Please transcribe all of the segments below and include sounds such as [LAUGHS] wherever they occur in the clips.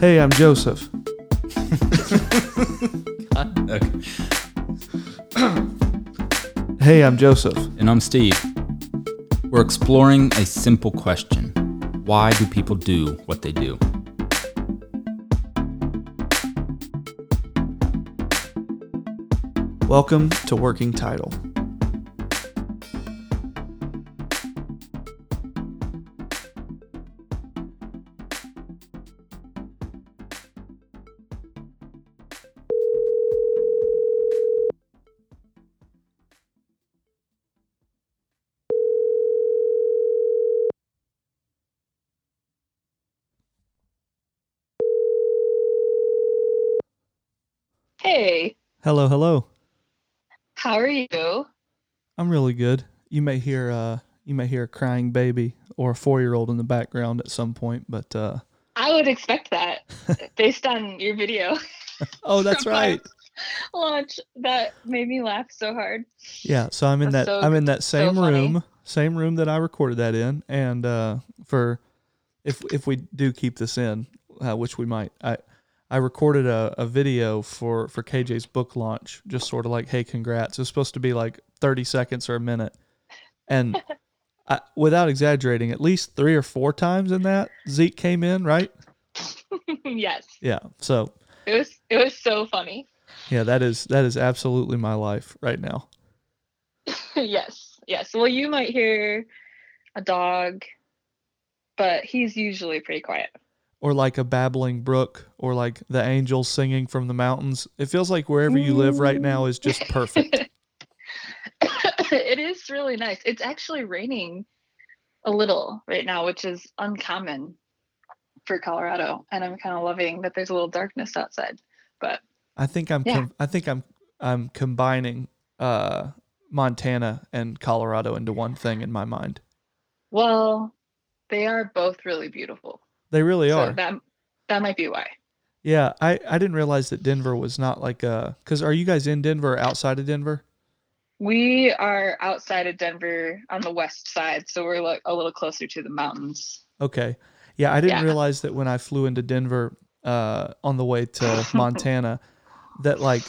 Hey, I'm Joseph. [LAUGHS] Okay. Hey, I'm Joseph. And I'm Steve. We're exploring a simple question Why do people do what they do? Welcome to Working Title. Hello, hello. how are you? I'm really good. You may hear uh you may hear a crying baby or a 4-year-old in the background at some point, but uh I would expect that [LAUGHS] based on your video. Oh, that's [LAUGHS] right. Launch that made me laugh so hard. Yeah, so I'm in that so- I'm in that same funny. room, same room that I recorded that in and uh for if if we do keep this in, uh, which we might. I I recorded a, a video for for KJ's book launch, just sort of like, "Hey, congrats." It was supposed to be like 30 seconds or a minute. And I, without exaggerating, at least 3 or 4 times in that Zeke came in, right? [LAUGHS] yes, Yeah. So, it was it was so funny. yeah, that is that is absolutely my life right now. [LAUGHS] yes, yes. Well, you might hear a dog, but he's usually pretty quiet. Or like a babbling brook or like the angels singing from the mountains. It feels like wherever you live right now is just perfect. [LAUGHS] it is really nice. It's actually raining a little right now, which is uncommon for Colorado, and I'm kind of loving that there's a little darkness outside. But I think I'm Yeah. com- I think I'm I'm combining uh Montana and Colorado into one thing in my mind. well, they are both really beautiful. They really so are. that that might be why. yeah, I I didn't realize that Denver was not like uh cuz are you guys in Denver or outside of Denver? We are outside of Denver on the west side, so we're like a little closer to the mountains. Okay. Yeah, I didn't Yeah. realize that when I flew into Denver uh, on the way to [LAUGHS] Montana, that like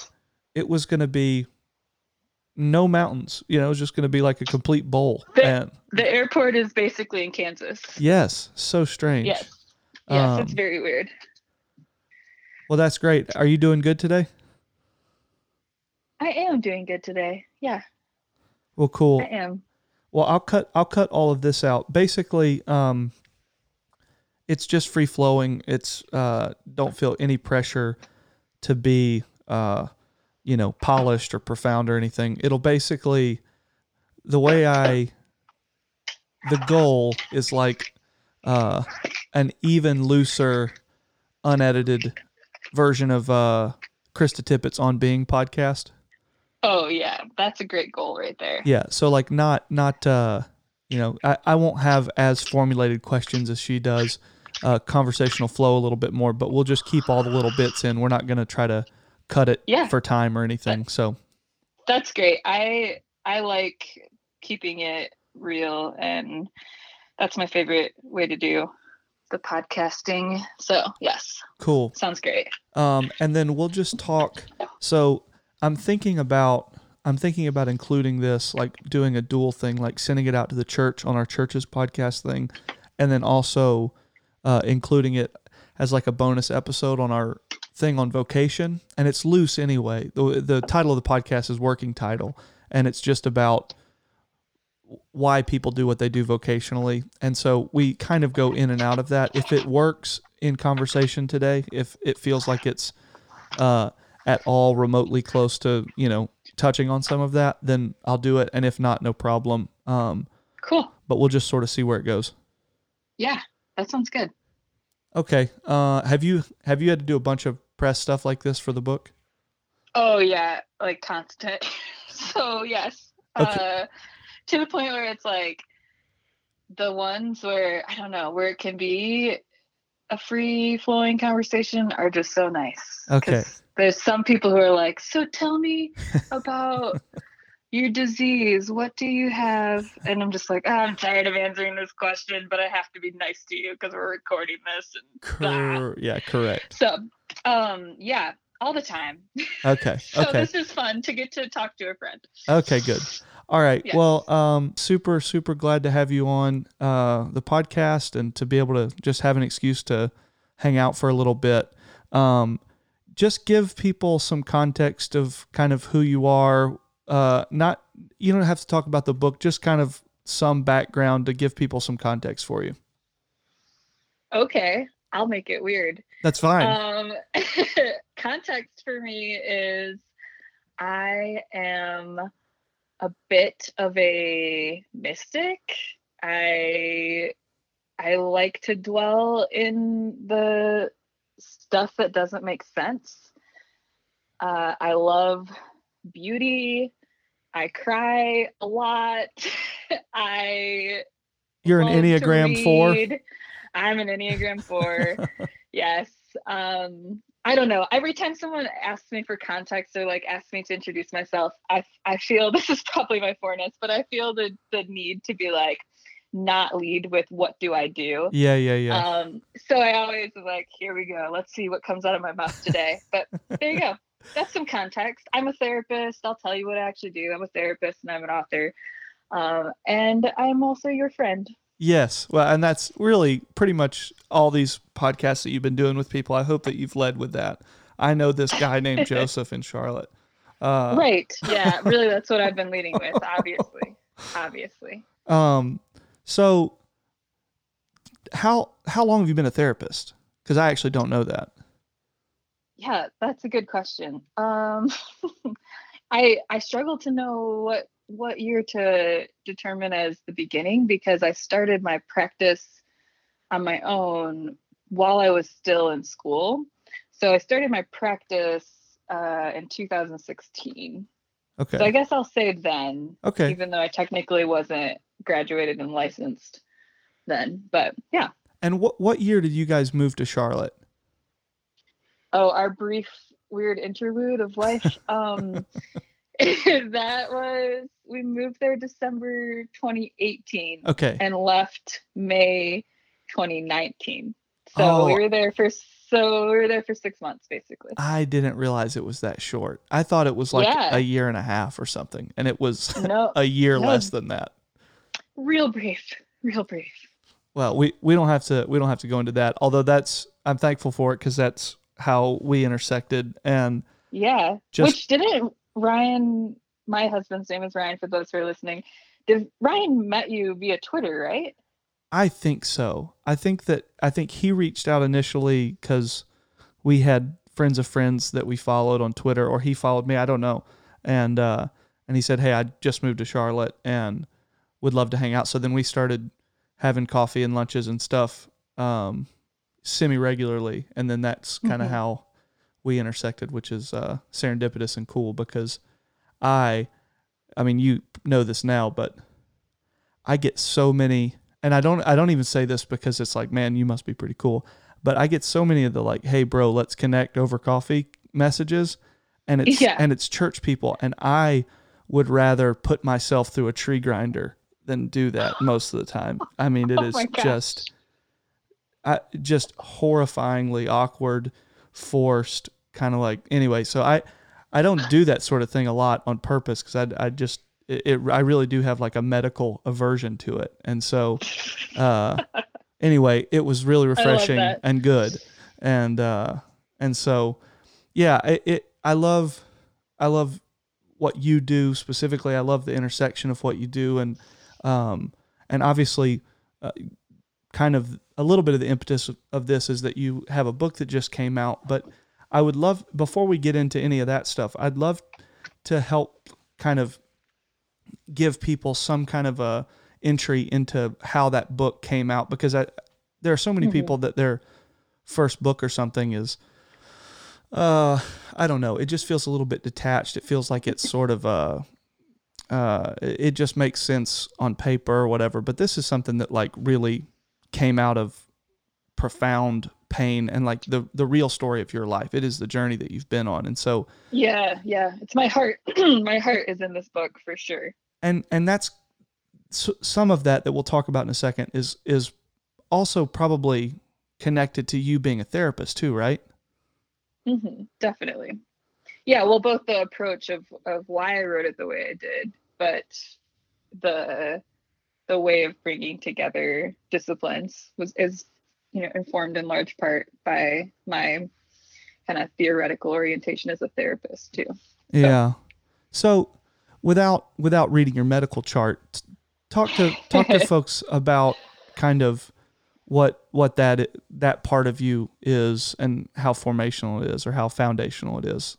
it was going to be no mountains. You know, it was just going to be like a complete bowl. The- and The airport is basically in Kansas. yes, so strange. Yes. Yes, it's Um, very weird. Well, that's great. Are you doing good today? I am doing good today. Yeah, Well, cool. I am. Well, I'll cut I'll cut all of this out. Basically, um, it's just free flowing. It's uh, don't feel any pressure to be uh, you know polished or profound or anything. It'll basically the way I the goal is like uh, an even looser, unedited version of uh, Krista Tippett's On Being podcast. Oh yeah, that's a great goal right there. Yeah. So like not not uh you know, I, I won't have as formulated questions as she does. Uh conversational flow a little bit more, but we'll just keep all the little bits in. We're not gonna try to cut it Yeah. for time or anything. So That's great. I I like keeping it real and that's my favorite way to do the podcasting. So, yes, cool. sounds great. Um and then we'll just talk so I'm thinking about I'm thinking about including this, like doing a dual thing, like sending it out to the church on our church's podcast thing, and then also uh, including it as like a bonus episode on our thing on vocation. And it's loose anyway. The, the title of the podcast is Working Title, and it's just about why people do what they do vocationally. And so we kind of go in and out of that. If it works in conversation today, if it feels like it's uh, at all remotely close to, you know, touching on some of that, then I'll do it. And if not, no problem. Um, Cool. but we'll just sort of see where it goes. Yeah, that sounds good. Okay. Uh, have you have you had to do a bunch of press stuff like this for the book? Oh yeah, like constant. [LAUGHS] so yes. Okay. Uh to the point where it's like the ones where I don't know, where it can be a free flowing conversation are just so nice. Okay. There's some people who are like, so tell me [LAUGHS] about your disease, what do you have? And I'm just like, oh, I'm tired of answering this question, but I have to be nice to you because we're recording this. Cor- yeah, correct. So, um, yeah, all the time. Okay. [LAUGHS] so okay. this is fun to get to talk to a friend. Okay, good. All right. Yes. Well, um, super, super glad to have you on uh, the podcast and to be able to just have an excuse to hang out for a little bit. Um, just give people some context of kind of who you are. Uh, not you don't have to talk about the book, just kind of some background to give people some context for you. Okay, I'll make it weird. That's fine. Um, [LAUGHS] context for me is I am a bit of a mystic. I I like to dwell in the stuff that doesn't make sense. Uh, I love beauty. I cry a lot. [LAUGHS] I You're an Enneagram four. I'm an Enneagram four. [LAUGHS] yes. Um, I don't know. Every time someone asks me for context or like asks me to introduce myself, I I feel [LAUGHS] this is probably my fourness, but I feel the the need to be like not lead with what do I do. Yeah, yeah, yeah. Um, so I always like, here we go. Let's see what comes out of my mouth today. But there you go. [LAUGHS] That's some context. I'm a therapist. I'll tell you what I actually do. I'm a therapist and I'm an author. Um, and I'm also your friend. Yes. Well, and that's really pretty much all these podcasts that you've been doing with people. I hope that you've led with that. I know this guy named [LAUGHS] Joseph in Charlotte. Uh, right. Yeah. [LAUGHS] Really, that's what I've been leading with, obviously. Obviously. Um, so how how long have you been a therapist? Because I actually don't know that. Yeah, that's a good question. Um, [LAUGHS] I I struggle to know what what year to determine as the beginning because I started my practice on my own while I was still in school. So I started my practice uh, in 2016. Okay. So I guess I'll say then, okay. even though I technically wasn't graduated and licensed then. But yeah. And what what year did you guys move to Charlotte? Oh, our brief weird interlude of life. [LAUGHS] Um, [LAUGHS] that was we moved there December 2018 Okay. and left May 2019. So Oh. we were there for so we were there for six months basically. I didn't realize it was that short. I thought it was like Yeah. a year and a half or something, and it was [LAUGHS] No, a year No. less than that. real brief, real brief. Well, we, we don't have to we don't have to go into that. Although that's I'm thankful for it because that's how we intersected. And Yeah. Just- Which didn't Ryan? My husband's name is Ryan. For those who are listening, did Ryan met you via Twitter, right? I think so. I think that I think he reached out initially because we had friends of friends that we followed on Twitter, or he followed me. I don't know. And uh, and he said, "Hey, I just moved to Charlotte and would love to hang out." So then we started having coffee and lunches and stuff um, semi regularly, and then that's kind of Mhm. how we intersected, which is uh, serendipitous and cool because I, I mean, you know this now, but I get so many, and I don't, I don't even say this because it's like, man, you must be pretty cool, but I get so many of the like, hey, bro, let's connect over coffee messages, and it's Yeah. and it's church people, and I would rather put myself through a tree grinder than do that [LAUGHS] most of the time. I mean, it Oh is just, I, just horrifyingly awkward, forced, kind of like anyway. So I, I don't do that sort of thing a lot on purpose because I, I just it, it I really do have like a medical aversion to it, and so uh, [LAUGHS] anyway, it was really refreshing and good, and uh, and so yeah, it, it I love I love what you do specifically. I love the intersection of what you do, and um, and obviously, uh, kind of a little bit of the impetus of, of this is that you have a book that just came out. But I would love before we get into any of that stuff, I'd love to help kind of give people some kind of a entry into how that book came out because I there are so many Mhm. people that their first book or something is uh I don't know. It just feels a little bit detached. It feels like it's sort of uh uh it it just makes sense on paper or whatever. But this is something that like really came out of profound pain and like the the real story of your life. It is the journey that you've been on. And so Yeah, yeah. It's my heart. [CLEARS THROAT] my heart is in this book for sure. and and that's some of that that we'll talk about in a second is is also probably connected to you being a therapist too, right? Mm-hmm, definitely. Yeah, well, both the approach of of why I wrote it the way I did, but the the way of bringing together disciplines was is you know informed in large part by my kind of theoretical orientation as a therapist too. Yeah. So without without reading your medical chart, talk to talk to [LAUGHS] folks about kind of what what that that part of you is and how formational it is or how foundational it is.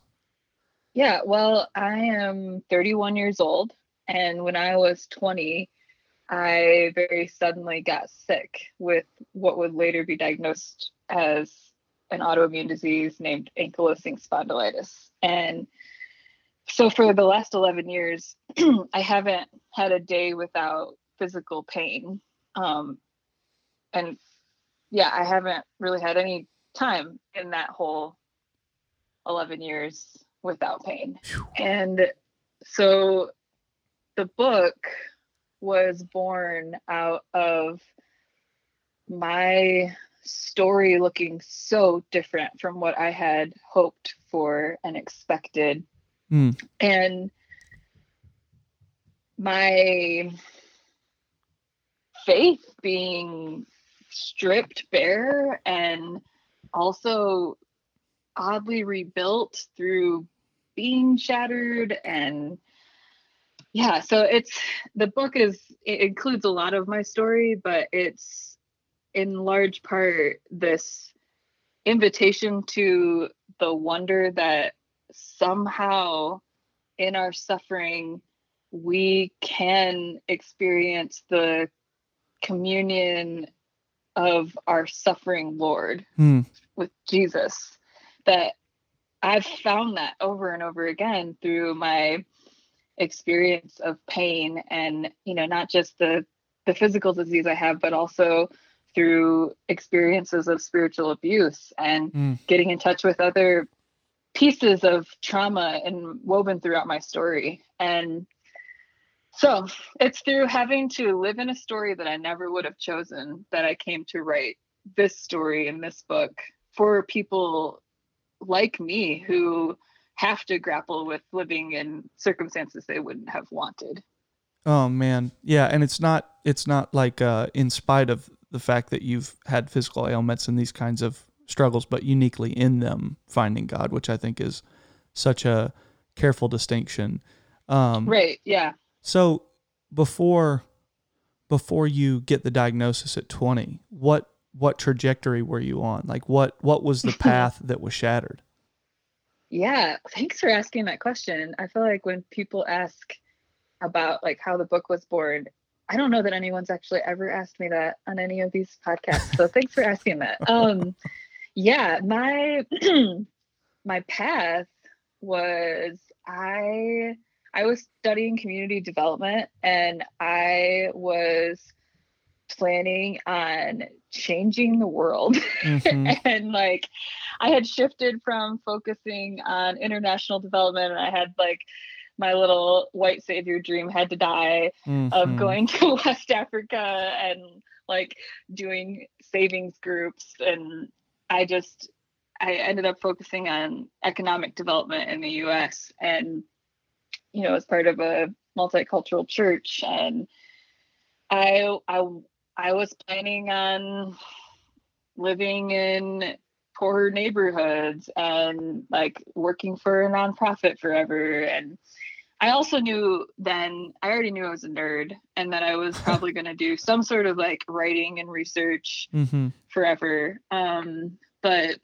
Yeah, well, I am 31 years old, and when I was 20, I very suddenly got sick with what would later be diagnosed as an autoimmune disease named ankylosing spondylitis. And so for the last 11 years, [CLEARS THROAT] I haven't had a day without physical pain. Um, and yeah, I haven't really had any time in that whole 11 years without pain. And so the book was born out of my story looking so different from what I had hoped for and expected. Mm. And my faith being stripped bare and also oddly rebuilt through being shattered and yeah so it's the book is it includes a lot of my story but it's in large part this invitation to the wonder that somehow in our suffering we can experience the communion of our suffering lord Hmm. with Jesus that I've found that over and over again through my experience of pain and you know not just the the physical disease I have but also through experiences of spiritual abuse and Mm. getting in touch with other pieces of trauma and woven throughout my story and so it's through having to live in a story that I never would have chosen that I came to write this story in this book for people like me who have to grapple with living in circumstances they wouldn't have wanted. Oh man. Yeah, and it's not it's not like uh in spite of the fact that you've had physical ailments and these kinds of struggles, but uniquely in them finding God, which I think is such a careful distinction. Um Right. Yeah. So before before you get the diagnosis at 20, what what trajectory were you on? Like what what was the [LAUGHS] path that was shattered? Yeah. Thanks for asking that question. I feel like when people ask about like how the book was born, I don't know that anyone's actually ever asked me that on any of these podcasts. So [LAUGHS] thanks for asking that. Um yeah, my [CLEARS THROAT] my path was I I was studying community development and I was planning on changing the world Mhm. [LAUGHS] and like I had shifted from focusing on international development and I had like my little white savior dream had to die Mhm. of going [LAUGHS] to West Africa and like doing savings groups and I just I ended up focusing on economic development in the US and you know as part of a multicultural church and I I I was planning on living in poor neighborhoods and like working for a nonprofit forever and I also knew then I already knew I was a nerd and that I was [LAUGHS] probably going to do some sort of like writing and research Mhm. forever. Um, but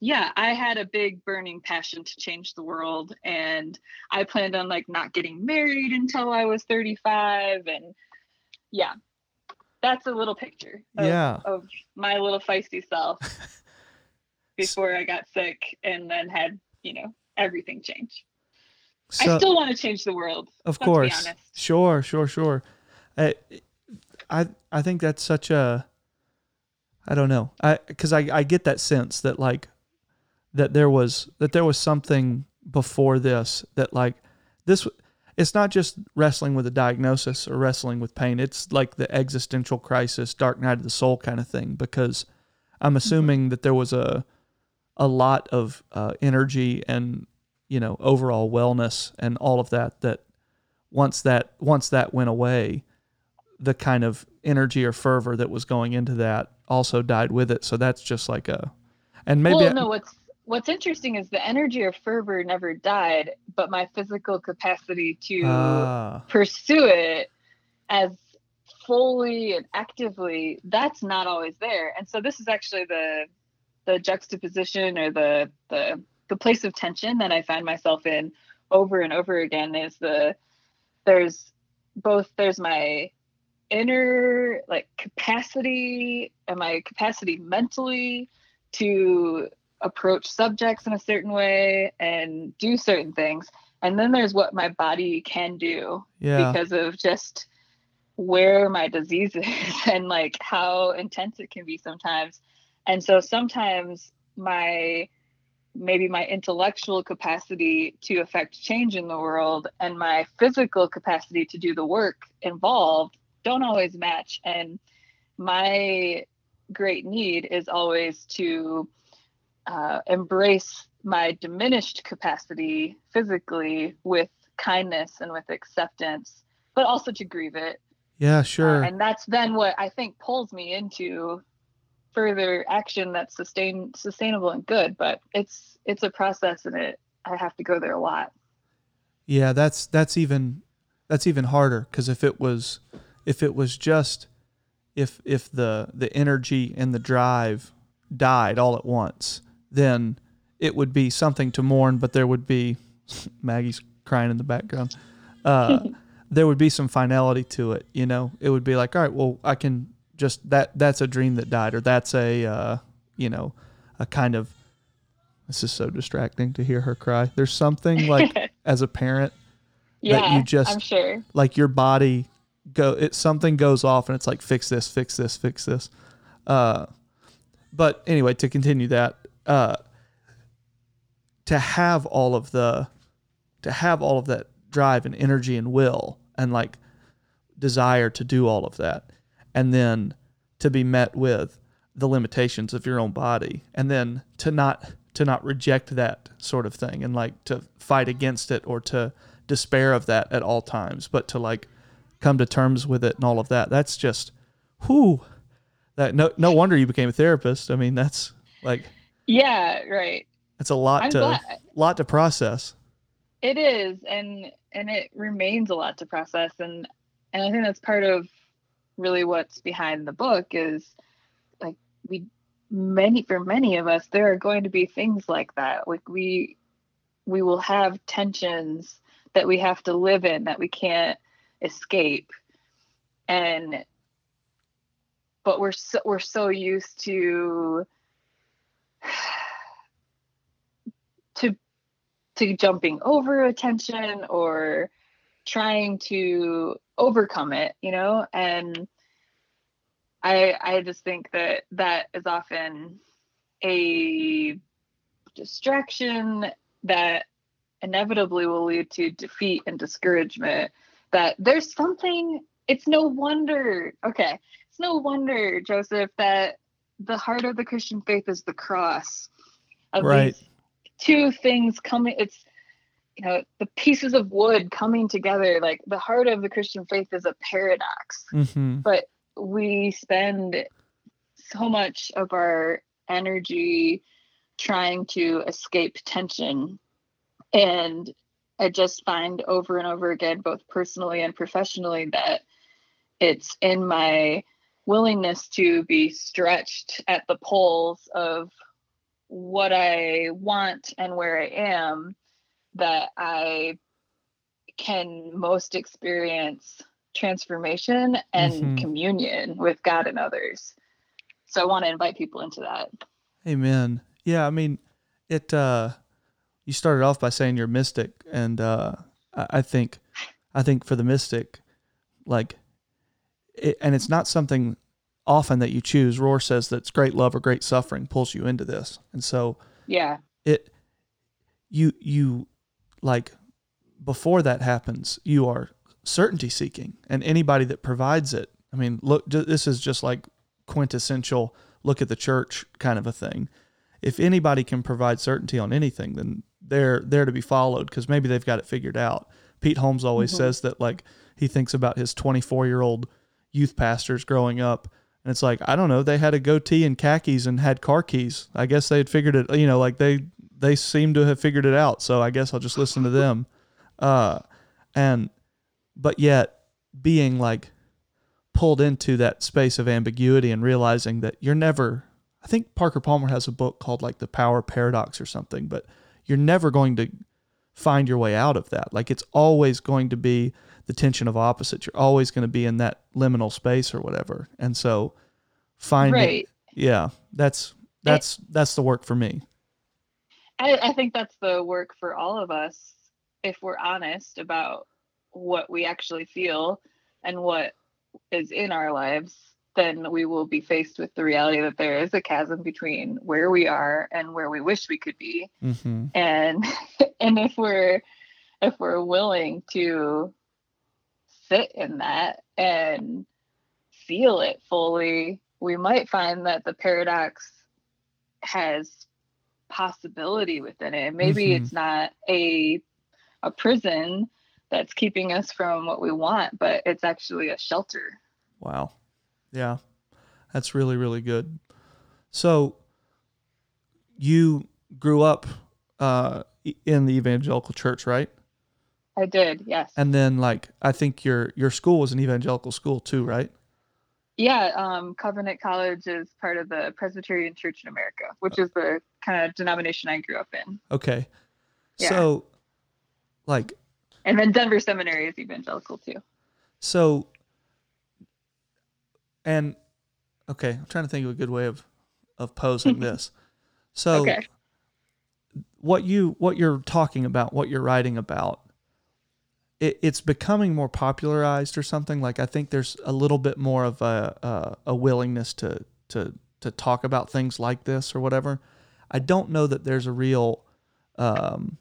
yeah, I had a big burning passion to change the world, and I planned on like not getting married until I was 35. And yeah, that's a little picture of, Yeah. of my little feisty self [LAUGHS] [LAUGHS] before I got sick and then had, you know, everything change. So I still want to change the world. of course. Sure, sure, sure. I, I I think that's such a I don't know. I because I, I get that sense that like that there was that there was something before this that like this it's not just wrestling with a diagnosis or wrestling with pain. It's like the existential crisis, dark night of the soul kind of thing because I'm assuming that there was a a lot of uh, energy and you know overall wellness and all of that that once that once that went away the kind of energy or fervor that was going into that also died with it so that's just like a and maybe well, I- no, what's interesting is the energy or fervor never died, but my physical capacity to Ah, pursue it as fully and actively that's not always there. And so this is actually the the juxtaposition or the the the place of tension that i find myself in over and over again is the there's both there's my inner like capacity and my capacity mentally to approach subjects in a certain way and do certain things and then there's what my body can do yeah because of just where my disease [LAUGHS] is and like how intense it can be sometimes. And so sometimes my maybe my intellectual capacity to affect change in the world and my physical capacity to do the work involved don't always match. And my great need is always to uh, embrace my diminished capacity physically with kindness and with acceptance, but also to grieve it. yeah Uh, sure and that's then what I think pulls me into further action that's sustain sustainable and good. But it's it's a process, and it I have to go there a lot. Yeah, that's that's even that's even harder because if it was if it was just if if the the energy and the drive died all at once, then it would be something to mourn, but there would be [LAUGHS] Maggie's crying in the background. Uh, [LAUGHS] there would be some finality to it, you know. It would be like, all right, well, I can just that that's a dream that died, or that's a uh, you know a kind of this is so distracting to hear her cry. There's something like [LAUGHS] as a parent yeah, you just- I'm sure. like your body go it something goes off and it's like fix this fix this fix this uh but anyway to continue that uh to have all of the to have all of that drive and energy and will and like desire to do all of that and then to be met with the limitations of your own body and then to not to not reject that sort of thing and like to fight against it or to despair of that at all times but to like come to terms with it and all of that. That's just whoo that no no wonder you became a therapist. I mean that's like Yeah, right. that's a lot I'm to glad. lot to process. It is, and and it remains a lot to process, and and I think that's part of really what's behind the book is like we many for many of us there are going to be things like that. Like we we will have tensions that we have to live in that we can't escape and but we're so we're so used to [SIGHS] to to jumping over attention or trying to overcome it you know? And i i just think that that is often a distraction that inevitably will lead to defeat and discouragement that there's something it's no wonder okay it's no wonder joseph that the heart of the christian faith is the cross of Right. two things coming it's you know the pieces of wood coming together like the heart of the christian faith is a paradox mm-hmm. but we spend so much of our energy trying to escape tension and i just find over and over again both personally and professionally that it's in my willingness to be stretched at the poles of what i want and where i am that i can most experience transformation and Mhm. communion with God and others. So I want to invite people into that. Amen. Yeah, I mean, it. uh You started off by saying you're mystic, and uh I think, I think for the mystic, like, it, and it's not something often that you choose. Rohr says that it's great love or great suffering pulls you into this, and so Yeah. it you you like before that happens you are certainty seeking and anybody that provides it i mean look this is just like quintessential look at the church kind of a thing if anybody can provide certainty on anything then they're they're to be followed because maybe they've got it figured out pete holmes always Mhm. says that like he thinks about his 24 year old youth pastors growing up. And it's like i don't know they had a goatee and khakis and had car keys. I guess they had figured it you know like they they seem to have figured it out. So i guess i'll just listen to them. Uh and but yet being like pulled into that space of ambiguity and realizing that you're never i think parker palmer has a book called like the power paradox or something but you're never going to find your way out of that. Like it's always going to be the tension of opposites you're always going to be in that liminal space or whatever and so finding Right. yeah that's that's that's the work for me I, I think that's the work for all of us if we're honest about what we actually feel and what is in our lives then we will be faced with the reality that there is a chasm between where we are and where we wish we could be mm-hmm. and [LAUGHS] and if we're if we're willing to sit in that and feel it fully we might find that the paradox has possibility within it maybe Mhm. it's not a a prison that's keeping us from what we want but it's actually a shelter Wow. Yeah. That's really, really good. So you grew up uh, in the evangelical church, right? I did yes And then like I think your your school was an evangelical school too, right? Yeah, um, Covenant College is part of the Presbyterian Church in America, which is the kind of denomination I grew up in. Okay. Yeah. So like And then Denver Seminary is evangelical too. so and okay, I'm trying to think of a good way of of posing [LAUGHS] this. So okay. what you what you're talking about, what you're writing about, it, it's becoming more popularized or something. Like I think there's a little bit more of a a, a willingness to to to talk about things like this or whatever. I don't know that there's a real um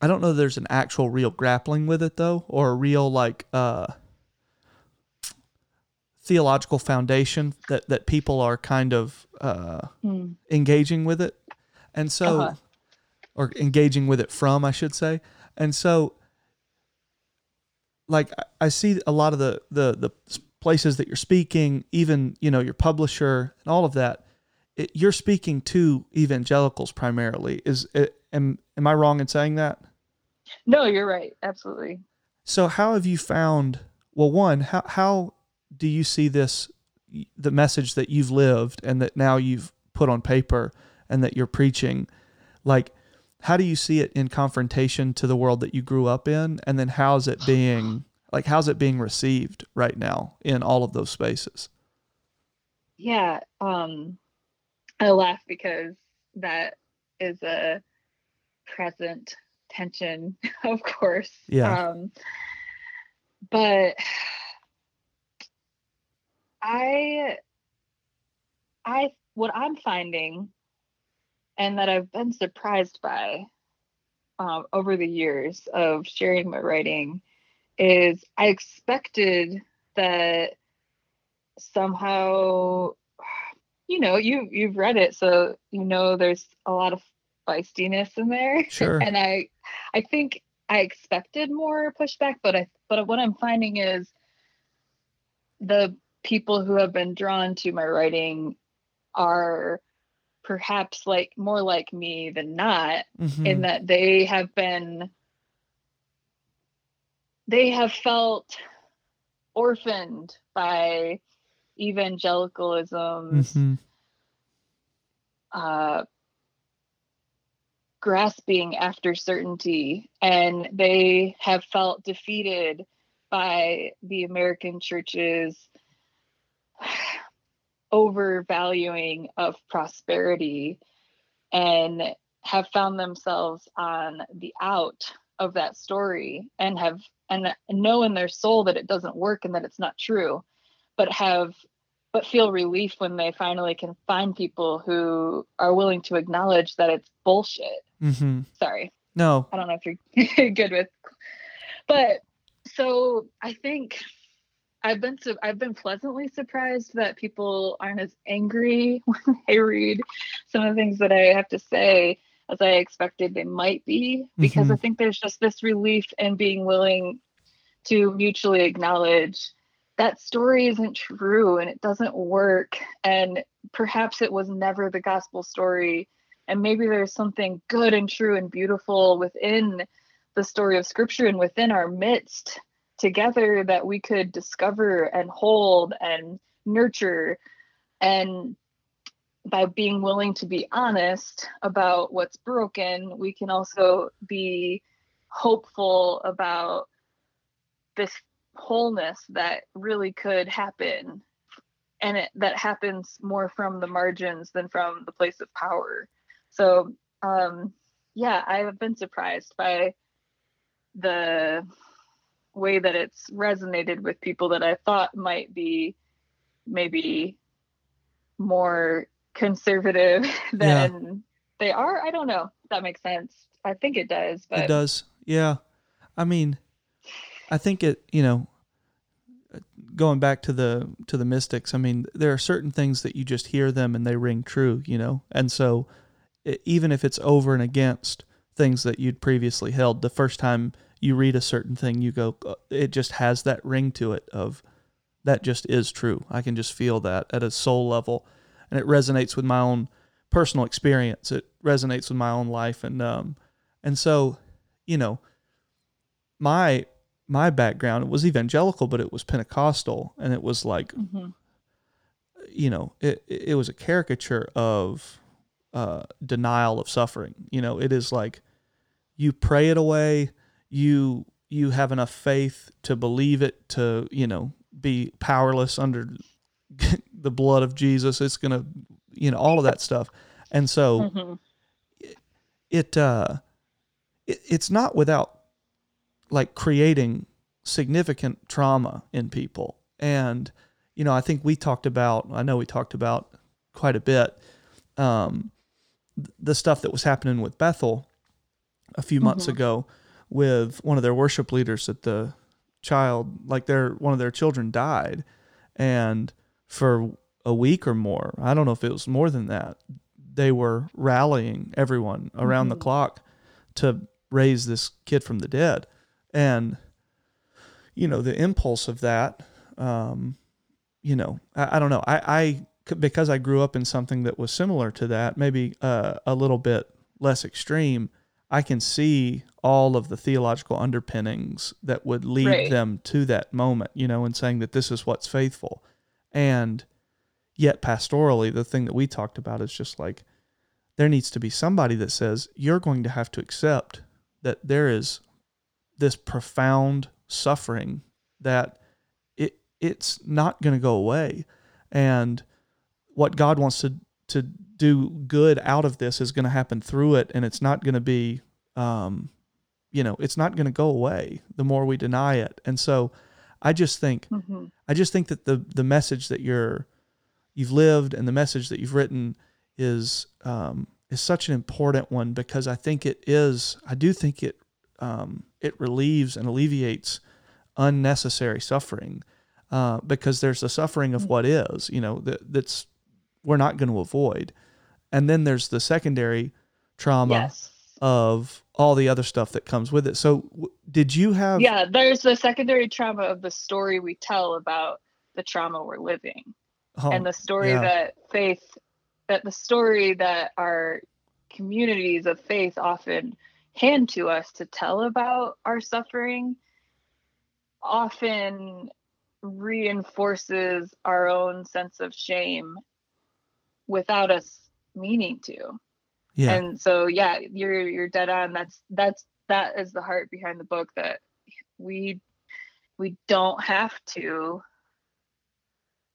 I don't know there's an actual real grappling with it though, or a real like uh theological foundation that that people are kind of uh Hmm. engaging with it. And so, Uh-huh. or engaging with it from, I should say. And so, like, I- see a lot of the, the, the places that you're speaking, even, you know, your publisher and all of that, it, you're speaking to evangelicals primarily. Is, it, am, am I wrong in saying that? No, you're right. Absolutely. So how have you found, well, one, how, how do you see this, the message that you've lived and that now you've put on paper and that you're preaching, like, how do you see it in confrontation to the world that you grew up in? And then how's it being, like, how's it being received right now in all of those spaces? Yeah. Um, I laugh because that is a present tension, [LAUGHS] of course. Yeah. Um, but I, I, what I'm finding, and that I've been surprised by um, over the years of sharing my writing, is I expected that somehow you know you you've read it so you know there's a lot of feistiness in there Sure. and i i think i expected more pushback but i but what i'm finding is the people who have been drawn to my writing are perhaps like more like me than not Mhm. in that they have been they have felt orphaned by evangelicalism's Mhm. uh, grasping after certainty and they have felt defeated by the american church's overvaluing of prosperity and have found themselves on the out of that story and have and know in their soul that it doesn't work and that it's not true but have but feel relief when they finally can find people who are willing to acknowledge that it's bullshit. Mm-hmm. Sorry. No. I don't know if you're [LAUGHS] good with but so I think I've been su- I've been pleasantly surprised that people aren't as angry [LAUGHS] when they read some of the things that I have to say as I expected they might be because I Mhm. think there's just this relief in being willing to mutually acknowledge that story isn't true and it doesn't work and perhaps it was never the gospel story and maybe there's something good and true and beautiful within the story of scripture and within our midst together that we could discover and hold and nurture and by being willing to be honest about what's broken we can also be hopeful about this wholeness that really could happen and it, that happens more from the margins than from the place of power. So um yeah i have been surprised by the way that it's resonated with people that I thought might be maybe more conservative [LAUGHS] than they are. I don't know. if That makes sense. I think it does, but It does. Yeah. I mean, I think it, you know, going back to the to the mystics, I mean, there are certain things that you just hear them and they ring true, you know. And so e- even if it's over and against things that you'd previously held, the first time you read a certain thing, you go "Uh, it just has that ring to it of that just is true. I can just feel that at a soul level and it resonates with my own personal experience. It resonates with my own life and um and so, you know, my my background was evangelical, but it was Pentecostal, and it was like, Mhm. you know, it it was a caricature of uh, denial of suffering. You know, it is like you pray it away, you you have enough faith to believe it to you know be powerless under [LAUGHS] the blood of Jesus. It's gonna, you know, all of that stuff, and so Mhm. it uh it, it's not without like creating significant trauma in people and you know i think we talked about i know we talked about quite a bit um th- the stuff that was happening with bethel a few months Mhm. ago with one of their worship leaders that the child like their one of their children died. And for a week or more i don't know if it was more than that they were rallying everyone around the Mhm. clock to raise this kid from the dead. And you know the impulse of that um you know i, I don't know. I, because i grew up in something that was similar to that maybe uh, a little bit less extreme i can see all of the theological underpinnings that would lead Right. them to that moment you know and saying that this is what's faithful and yet pastorally the thing that we talked about is just like there needs to be somebody that says you're going to have to accept that there is this profound suffering that it it's not going to go away and what God wants to to do good out of this is going to happen through it and it's not going to be um you know it's not going to go away the more we deny it and so i just think Mhm. I just think that the the message that you're you've lived and the message that you've written is um, is such an important one because I think it is I do think it um, it relieves and alleviates unnecessary suffering uh, because there's the suffering of what is you know that that's we're not going to avoid and then there's the secondary trauma Yes. of all the other stuff that comes with it. So w- did you have Yeah, there's the secondary trauma of the story we tell about the trauma we're living. oh, and the story yeah. that faith that the story that our communities of faith often hand to us to tell about our suffering often reinforces our own sense of shame without us meaning to yeah. And so yeah you're you're dead on. That's that's that is the heart behind the book that we we don't have to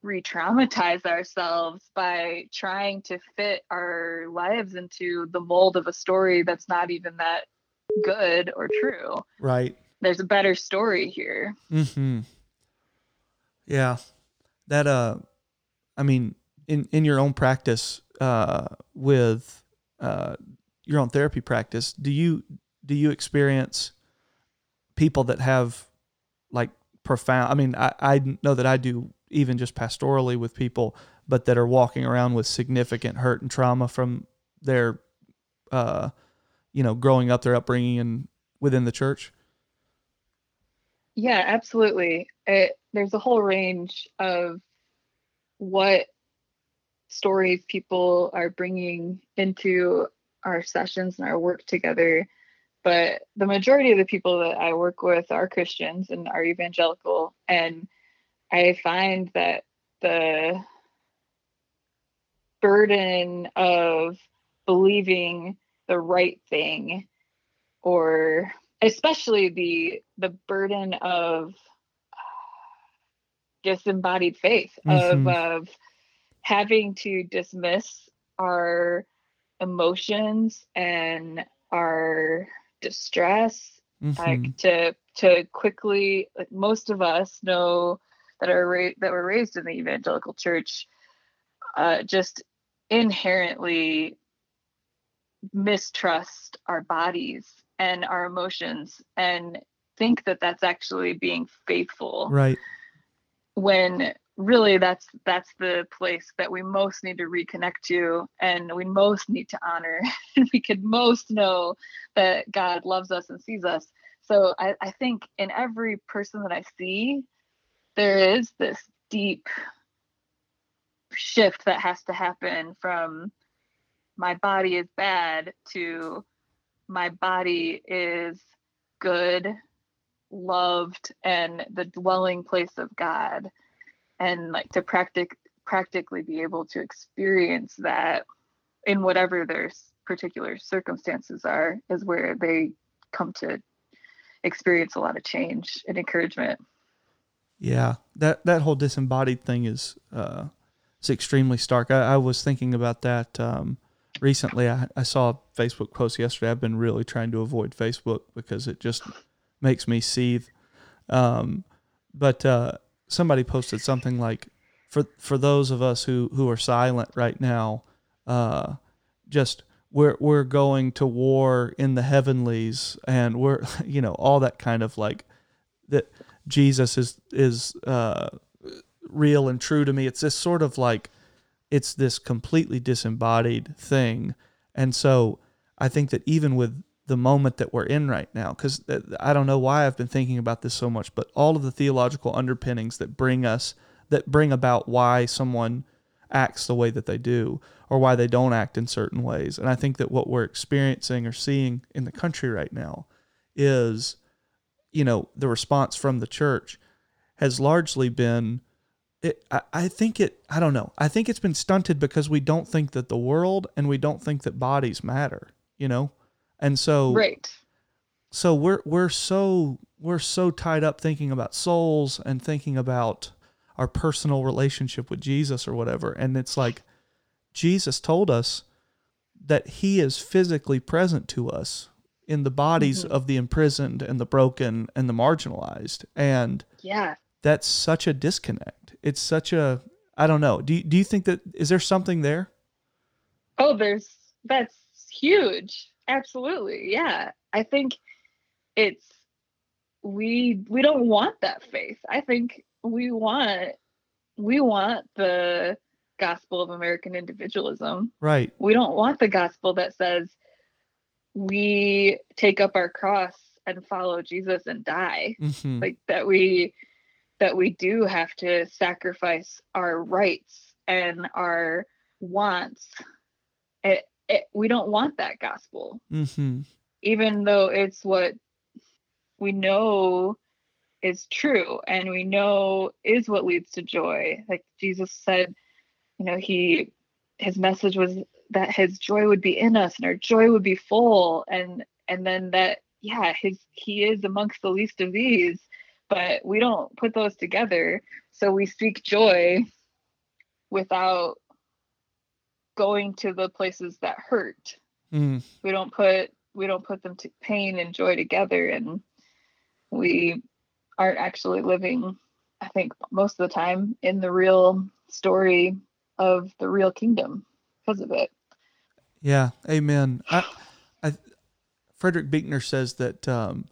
re-traumatize ourselves by trying to fit our lives into the mold of a story that's not even that good or true. Right. There's a better story here. Mm-hmm. Yeah, that uh, I mean, in in your own practice uh, with uh, your own therapy practice, do you do you experience people that have like profound? I mean, I, I know that I do even just pastorally with people, but that are walking around with significant hurt and trauma from their, uh, you know, growing up, their upbringing, and within the church. Yeah, absolutely. It, there's a whole range of what stories people are bringing into our sessions and our work together. But the majority of the people that I work with are Christians and are evangelical. And I find that the burden of believing the right thing or especially the the burden of disembodied faith mm-hmm. of of having to dismiss our emotions and our distress mm-hmm. like to to quickly like most of us know that are ra- that were raised in the evangelical church uh, just inherently mistrust our bodies and our emotions and think that that's actually being faithful right when really that's that's the place that we most need to reconnect to and we most need to honor. And [LAUGHS] we could most know that god loves us and sees us. So I, I think in every person that i see there is this deep shift that has to happen from my body is bad to my body is good loved and the dwelling place of god and like to practic practically be able to experience that in whatever their particular circumstances are is where they come to experience a lot of change and encouragement. Yeah that that whole disembodied thing is uh it's extremely stark. I, I was thinking about that um recently. I, I saw a facebook post yesterday. I've been really trying to avoid facebook because it just makes me seethe. Um but uh somebody posted something like for for those of us who who are silent right now uh just we're we're going to war in the heavenlies and we're [LAUGHS] you know all that kind of like that Jesus is is uh real and true to me. It's this sort of like it's this completely disembodied thing. And so i think that even with the moment that we're in right now because i don't know why i've been thinking about this so much but all of the theological underpinnings that bring us that bring about why someone acts the way that they do or why they don't act in certain ways. And i think that what we're experiencing or seeing in the country right now is you know the response from the church has largely been it, I, I think it i don't know. I think it's been stunted because we don't think that the world and we don't think that bodies matter you know and so right. So we're we're so we're so tied up thinking about souls and thinking about our personal relationship with Jesus or whatever. And it's like Jesus told us that he is physically present to us in the bodies mm-hmm. of the imprisoned and the broken and the marginalized. And yeah. That's such a disconnect. It's such a I don't know. Do you, do you think that is there something there? Oh, there's that's huge absolutely yeah. I think it's we we don't want that faith. I think we want we want the gospel of american individualism. Right. We don't want the gospel that says we take up our cross and follow jesus and die. Mm-hmm. like that we that we do have to sacrifice our rights and our wants it, we don't want that gospel. Mm-hmm. Even though it's what we know is true and we know is what leads to joy. Like Jesus said, you know, he his message was that his joy would be in us and our joy would be full and and then that yeah, his he is amongst the least of these, but we don't put those together. So we seek joy without going to the places that hurt. Mm. We don't put we don't put them to pain and joy together and we aren't actually living I think most of the time in the real story of the real kingdom because of it. Yeah, amen. I, I, Frederick Buechner says that um,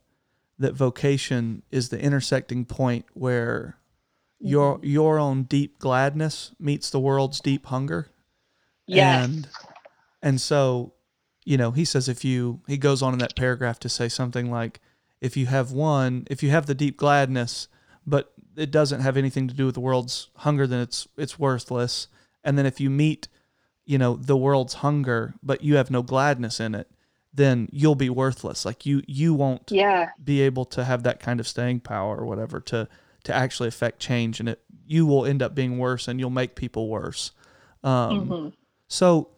that vocation is the intersecting point where your Mm-hmm. your own deep gladness meets the world's deep hunger. Yes. And and so, you know, he says if you he goes on in that paragraph to say something like if you have one, if you have the deep gladness, but it doesn't have anything to do with the world's hunger, then it's it's worthless. And then if you meet, you know, the world's hunger, but you have no gladness in it, then you'll be worthless. Like you you won't yeah. be able to have that kind of staying power or whatever to to actually affect change and it you will end up being worse and you'll make people worse um, Mhm. So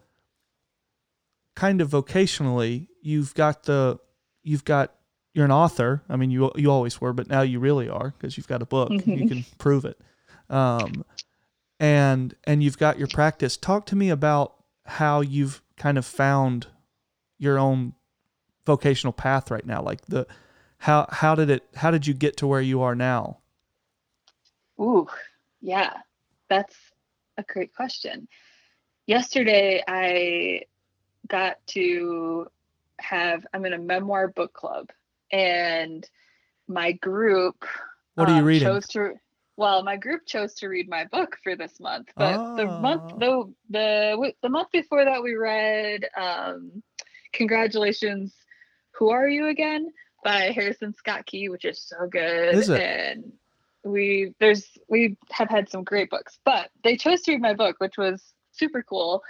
kind of vocationally you've got the you've got you're an author. I mean you you always were but now you really are because you've got a book. You Mhm. can prove it. Um, and and you've got your practice. Talk to me about how you've kind of found your own vocational path right now. Like the how how did it how did you get to where you are now? Ooh, yeah, that's a great question. Yesterday, I got to have, I'm in a memoir book club, and my group what are you um, reading chose to well my group chose to read my book for this month but the Oh. month the the the month before that we read um congratulations who are you again by harrison scott key which is so good Is it? and we there's we have had some great books but they chose to read my book which was super cool.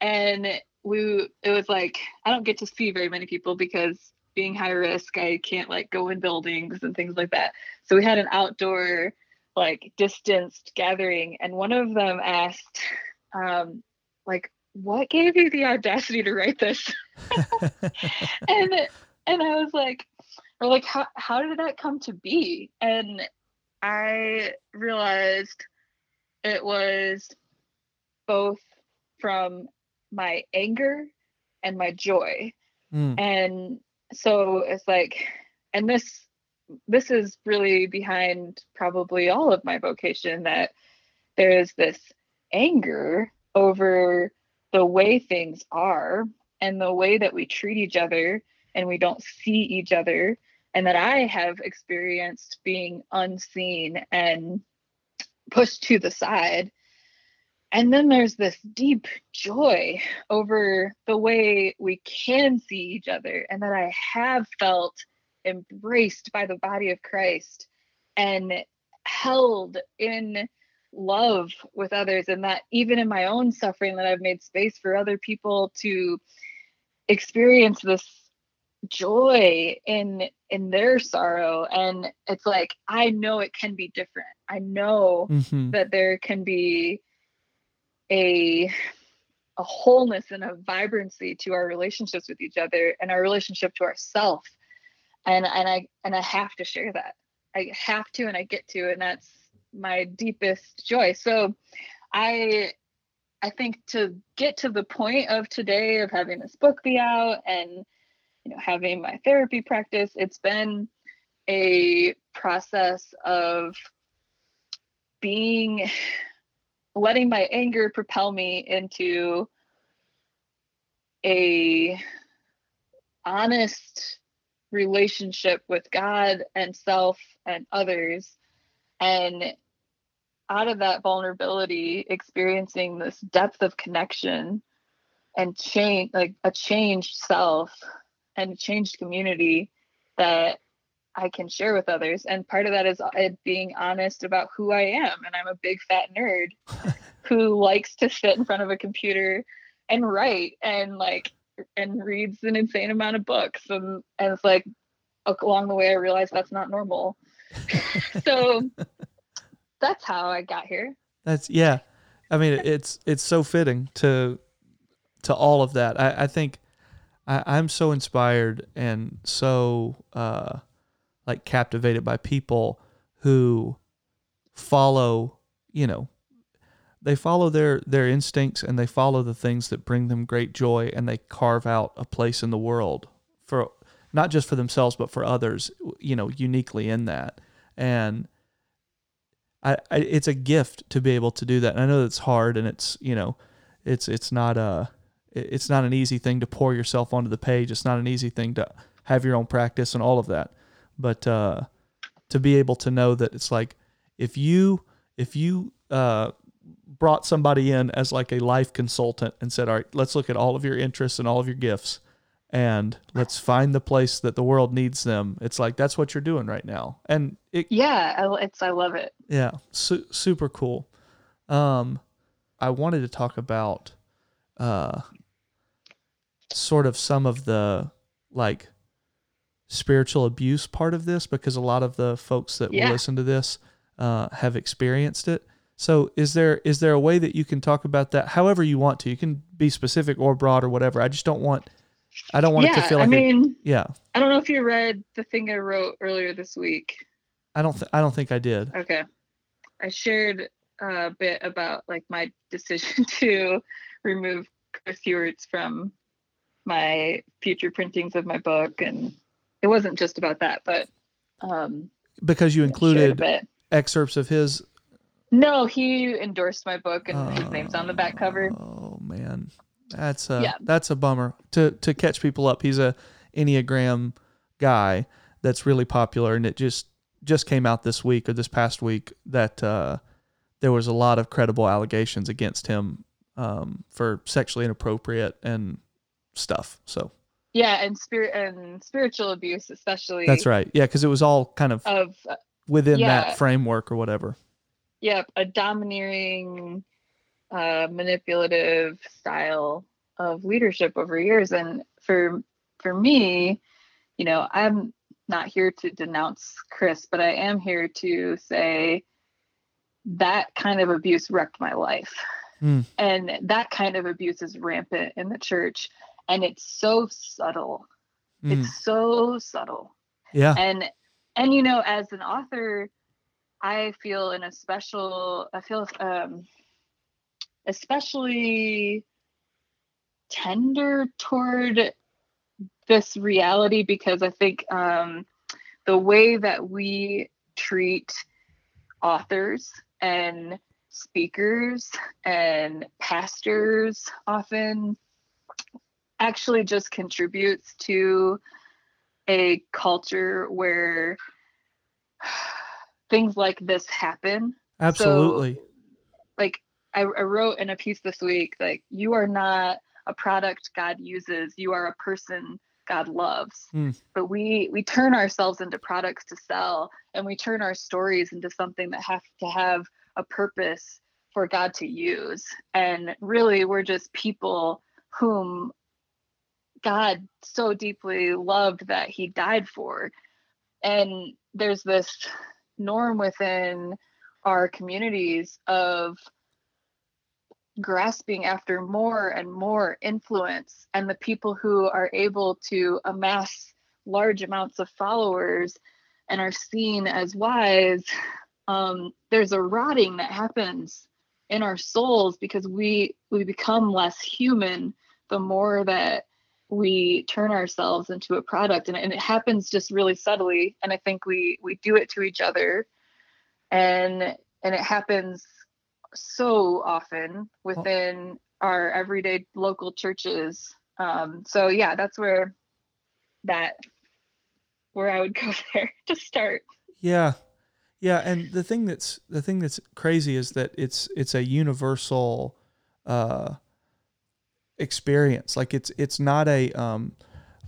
And we it was like i don't get to see very many people because being high risk i can't like go in buildings and things like that. So we had an outdoor like distanced gathering and one of them asked um like what gave you the audacity to write this? [LAUGHS] And and i was like or like how, how did that come to be? And i realized it was both from my anger and my joy. Mm, and so it's like and this this is really behind probably all of my vocation that there is this anger over the way things are and the way that we treat each other and we don't see each other and that i have experienced being unseen and pushed to the side and then there's this deep joy over the way we can see each other and that I have felt embraced by the body of Christ and held in love with others and that even in my own suffering that I've made space for other people to experience this joy in in their sorrow and it's like I know it can be different. I know mhm. that there can be a a wholeness and a vibrancy to our relationships with each other and our relationship to ourself. And and i and i have to share that. I have to and i get to and that's my deepest joy. So i i think to get to the point of today of having this book be out and you know having my therapy practice it's been a process of being letting my anger propel me into a honest relationship with God and self and others. And out of that vulnerability experiencing this depth of connection and change like a changed self and a changed community that I can share with others. And part of that is it being honest about who I am. And I'm a big fat nerd [LAUGHS] who likes to sit in front of a computer and write and like and reads an insane amount of books. And, and it's like along the way I realized that's not normal. [LAUGHS] so that's how I got here. That's yeah. I mean, it's it's so fitting to to all of that. I, I think I, I'm so inspired and so uh, like captivated by people who follow, you know, they follow their their instincts and they follow the things that bring them great joy and they carve out a place in the world for not just for themselves but for others, you know, uniquely in that. And I, I it's a gift to be able to do that. And I know it's hard and it's you know, it's it's not a it's not an easy thing to pour yourself onto the page. It's not an easy thing to have your own practice and all of that. But uh, to be able to know that it's like if you if you uh, brought somebody in as like a life consultant and said, "All right, let's look at all of your interests and all of your gifts." And let's find the place that the world needs them. It's like that's what you're doing right now, and it Yeah, I, it's I love it. yeah, su- super cool. Um, I wanted to talk about uh, sort of some of the like spiritual abuse part of this because a lot of the folks that Yeah. will listen to this uh, have experienced it. So is there is there a way that you can talk about that however you want to? You can be specific or broad or whatever. I just don't want I don't want yeah, it to feel like I a- mean, yeah. I don't know if you read the thing I wrote earlier this week. I don't th- I don't think I did. Okay. I shared a bit about like my [LAUGHS] decision to remove Chris Heuertz from my future printings of my book and it wasn't just about that, but um Because you included excerpts of his No, he endorsed my book and his name's on the back cover. Oh man, that's a Yeah. that's a bummer. To to catch people up, he's a enneagram guy that's really popular, and it just just came out this week or this past week that uh, there was a lot of credible allegations against him um, for sexually inappropriate and stuff. So Yeah, and spirit and spiritual abuse especially that's right. Yeah, because it was all kind of of within yeah. that framework or whatever. Yep, a domineering, uh, manipulative style of leadership over years. And for for me, you know, I'm not here to denounce Chris, but I am here to say that kind of abuse wrecked my life. Mm. And that kind of abuse is rampant in the church. And it's so subtle. Mm. It's so subtle Yeah. and and you know as an author i feel in a special i feel um especially tender toward this reality because i think um the way that we treat authors and speakers and pastors often actually just contributes to a culture where [SIGHS] things like this happen. Absolutely. Like I, I wrote in a piece this week, like you are not a product God uses, you are a person God loves. Hmm. But we we turn ourselves into products to sell and we turn our stories into something that have to have a purpose for God to use. And really we're just people whom God so deeply loved that he died for. And there's this norm within our communities of grasping after more and more influence. And the people who are able to amass large amounts of followers and are seen as wise, um, there's a rotting that happens in our souls because we we become less human the more that we turn ourselves into a product and, and it happens just really subtly and i think we we do it to each other. And and it happens so often within our everyday local churches. Um so yeah that's where that where i would [LAUGHS] go there to start. Yeah. Yeah, and the thing that's the thing that's crazy is that it's it's a universal uh experience. Like it's it's not a um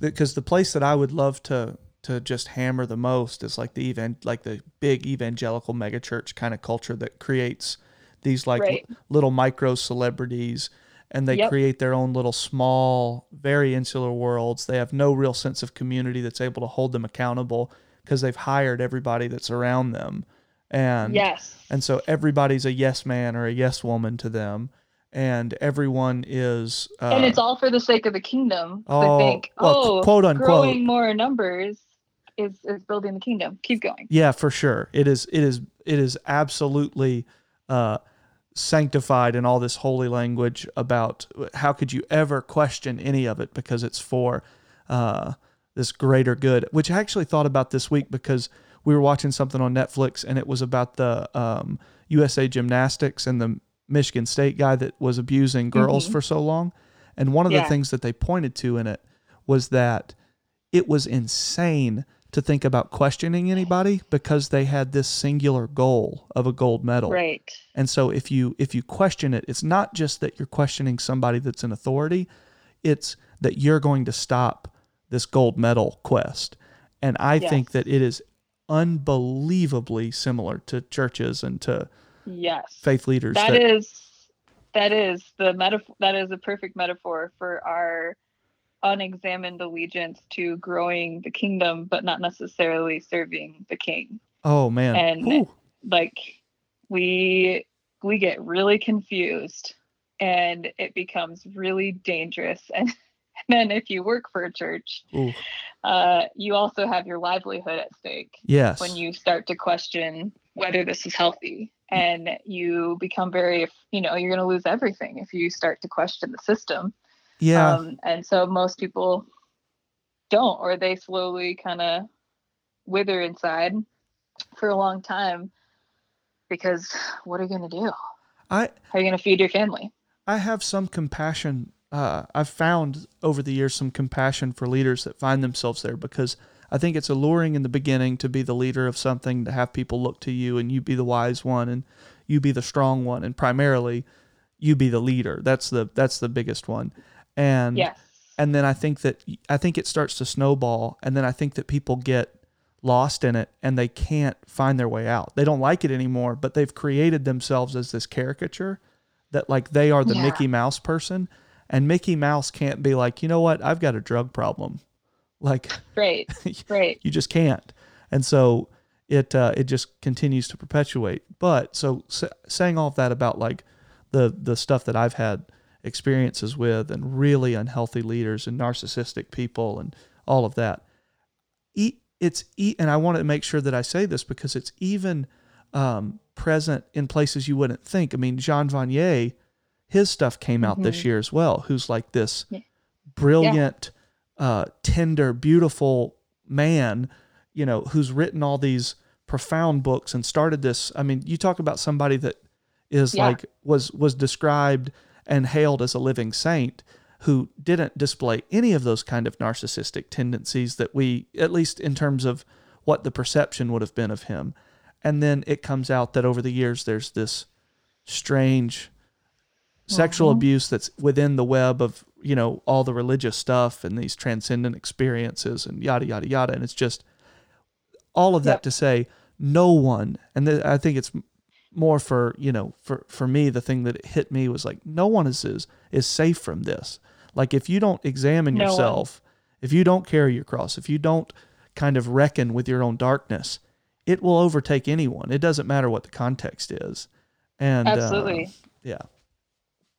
because the place that I would love to to just hammer the most is like the even like the big evangelical megachurch kind of culture that creates these like Right. li- little micro celebrities and they Yep. create their own little small very insular worlds they have no real sense of community that's able to hold them accountable because they've hired everybody that's around them and yes and so everybody's a yes man or a yes woman to them and everyone is uh, and it's all for the sake of the kingdom. Oh, i think well, oh quote unquote. growing more numbers is is building the kingdom. Keep going. Yeah, for sure. It is it is it is absolutely uh sanctified in all this holy language about how could you ever question any of it because it's for uh this greater good, which I actually thought about this week because we were watching something on Netflix and it was about the um, USA Gymnastics and the Michigan State guy that was abusing girls Mhm. for so long. And one of the things that they pointed to in it was that it was insane to think about questioning anybody because they had this singular goal of a gold medal. Right. And so if you if you question it, it's not just that you're questioning somebody that's an authority, it's that you're going to stop this gold medal quest. And I think that it is unbelievably similar to churches and to Yes. faith leaders. that is that is the metaphor that is a perfect metaphor for our unexamined allegiance to growing the kingdom but not necessarily serving the king oh man. and- Whew. like we we get really confused and it becomes really dangerous [LAUGHS] and then if you work for a church uh, you also have your livelihood at stake Yes. when you start to question whether this is healthy and you become very you know you're going to lose everything if you start to question the system yeah. um, and so most people don't or they slowly kind of wither inside for a long time because what are you going to do I how are you going to feed your family I have some compassion. Uh, I've found over the years some compassion for leaders that find themselves there because I think it's alluring in the beginning to be the leader of something, to have people look to you and you be the wise one and you be the strong one, and primarily you be the leader. That's the that's the biggest one. And yes and then I think that I think it starts to snowball, and then I think that people get lost in it and they can't find their way out. They don't like it anymore, but they've created themselves as this caricature that like they are the Yeah. Mickey Mouse person, and Mickey Mouse can't be like, you know what, I've got a drug problem, like right [LAUGHS] right you just can't, and so it uh, it just continues to perpetuate. But so s- saying all of that about like the the stuff that I've had experiences with and really unhealthy leaders and narcissistic people and all of that. It's and I want to make sure that I say this because it's even um, present in places you wouldn't think. I mean, Jean Vanier, his stuff came out this year as well. Who's like this Yeah. brilliant, uh, tender, beautiful man, you know, who's written all these profound books and started this. I mean, you talk about somebody that is Yeah. like was was described and hailed as a living saint who didn't display any of those kind of narcissistic tendencies that we at least in terms of what the perception would have been of him and then it comes out that over the years there's this strange sexual Mhm. abuse that's within the web of you know all the religious stuff and these transcendent experiences and yada yada yada. And it's just all of that Yep. to say no one and th- i think it's more for you know for for me the thing that hit me was like no one is is, is safe from this. Like if you don't examine No one. yourself if you don't carry your cross if you don't kind of reckon with your own darkness it will overtake anyone. It doesn't matter what the context is. And uh, absolutely. yeah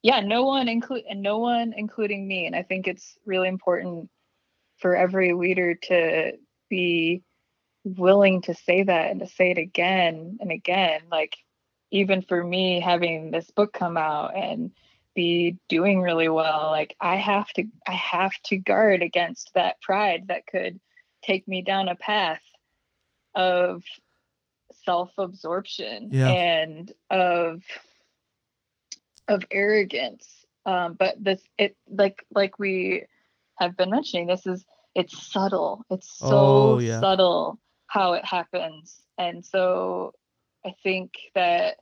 yeah no one include and no one including me and i think it's really important for every leader to be willing to say that and to say it again and again like even for me having this book come out and be doing really well like i have to i have to guard against that pride that could take me down a path of self-absorption Yeah. and of of arrogance um but this it like like we have been mentioning this is it's subtle it's so Oh, yeah. subtle how it happens and so i think that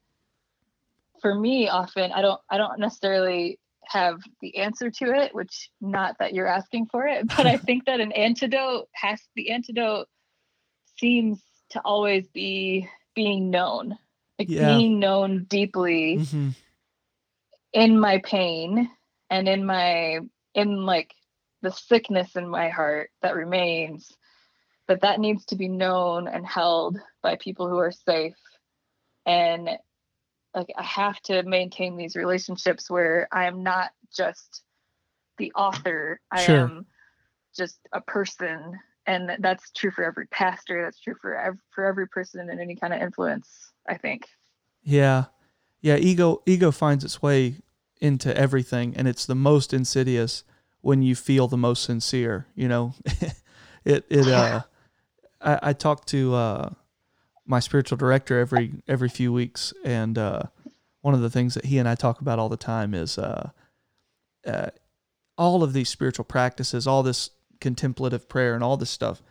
for me often i don't i don't necessarily have the answer to it which not that you're asking for it [LAUGHS] but i think that an antidote has the antidote seems to always be being known like Yeah. being known deeply hmm in my pain and in my in like the sickness in my heart that remains that that needs to be known and held by people who are safe and like i have to maintain these relationships where i am not just the author i Sure. am just a person and that's true for every pastor that's true for ev- for every person in any kind of influence i think Yeah. Yeah, ego ego finds its way into everything and it's the most insidious when you feel the most sincere, you know. [LAUGHS] it it uh [LAUGHS] I, I talked to uh my spiritual director every every few weeks, and uh, one of the things that he and I talk about all the time is uh, uh, all of these spiritual practices, all this contemplative prayer, and all this stuff.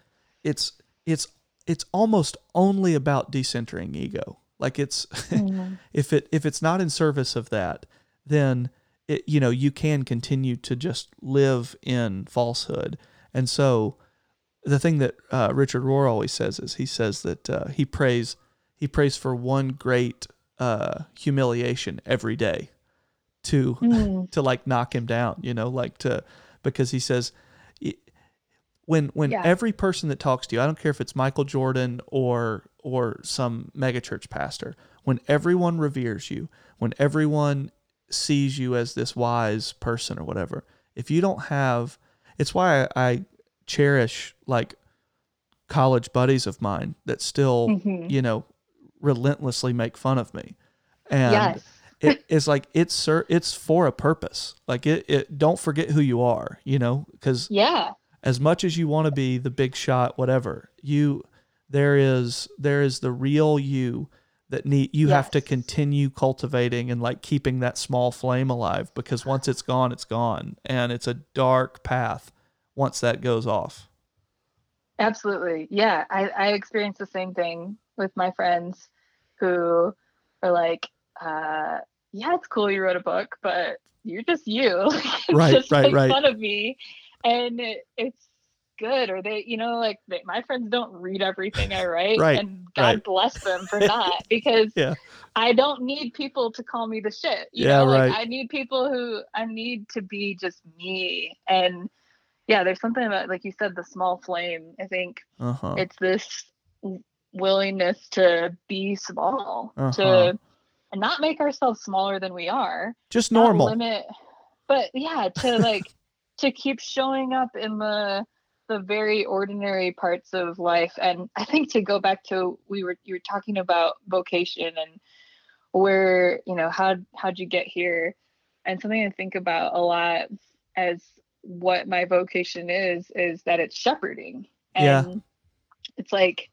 It's it's it's almost only about decentering ego. Like it's Mhm. [LAUGHS] if it if it's not in service of that, then it you know you can continue to just live in falsehood. And so, the thing that uh, Richard Rohr always says is he says that uh, he prays he prays for one great uh, humiliation every day to Mm. to like knock him down. You know, like to because he says. When, when Yeah. every person that talks to you, I don't care if it's Michael Jordan or or some megachurch pastor, when everyone reveres you, when everyone sees you as this wise person or whatever, if you don't have, it's why I, I cherish like college buddies of mine that still, Mhm. you know, relentlessly make fun of me. And yes. it, it's like it's sir, it's for a purpose. Like it, it don't forget who you are, you know, because Yeah. as much as you want to be the big shot whatever you there is there is the real you that need you have to continue cultivating and like keeping that small flame alive because once it's gone it's gone and it's a dark path once that goes off Absolutely. Yeah. I, I experienced the same thing with my friends who are like, uh, yeah, it's cool you wrote a book, but you're just you. [LAUGHS] Right, just right, right. fun of me. And it, it's good. Or they, you know, like they, my friends don't read everything I [LAUGHS] write. Right, And God right. bless them for [LAUGHS] not because Yeah. I don't need people to call me the shit. You Yeah, know, like right. I need people who I need to be just me. And yeah, there's something about like you said, the small flame. I think uh-huh it's this willingness to be small, Uh-huh. to and not make ourselves smaller than we are. just normal limit, but yeah, to like [LAUGHS] to keep showing up in the the very ordinary parts of life. And I think to go back to we were you were talking about vocation and where you know how how'd you get here, and something I think about a lot as what my vocation is is that it's shepherding and Yeah. it's like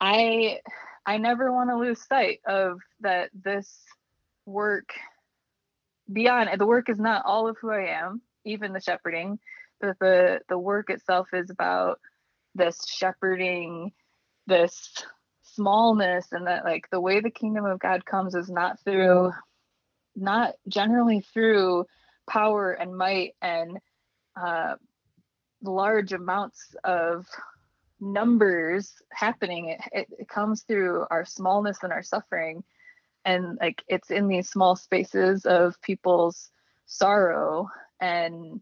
i i never want to lose sight of that this work beyond the work is not all of who i am even the shepherding but the the work itself is about this shepherding this smallness and that like the way the kingdom of god comes is not through not generally through power and might and uh, large amounts of numbers happening. It, it, it comes through our smallness and our suffering. And like it's in these small spaces of people's sorrow and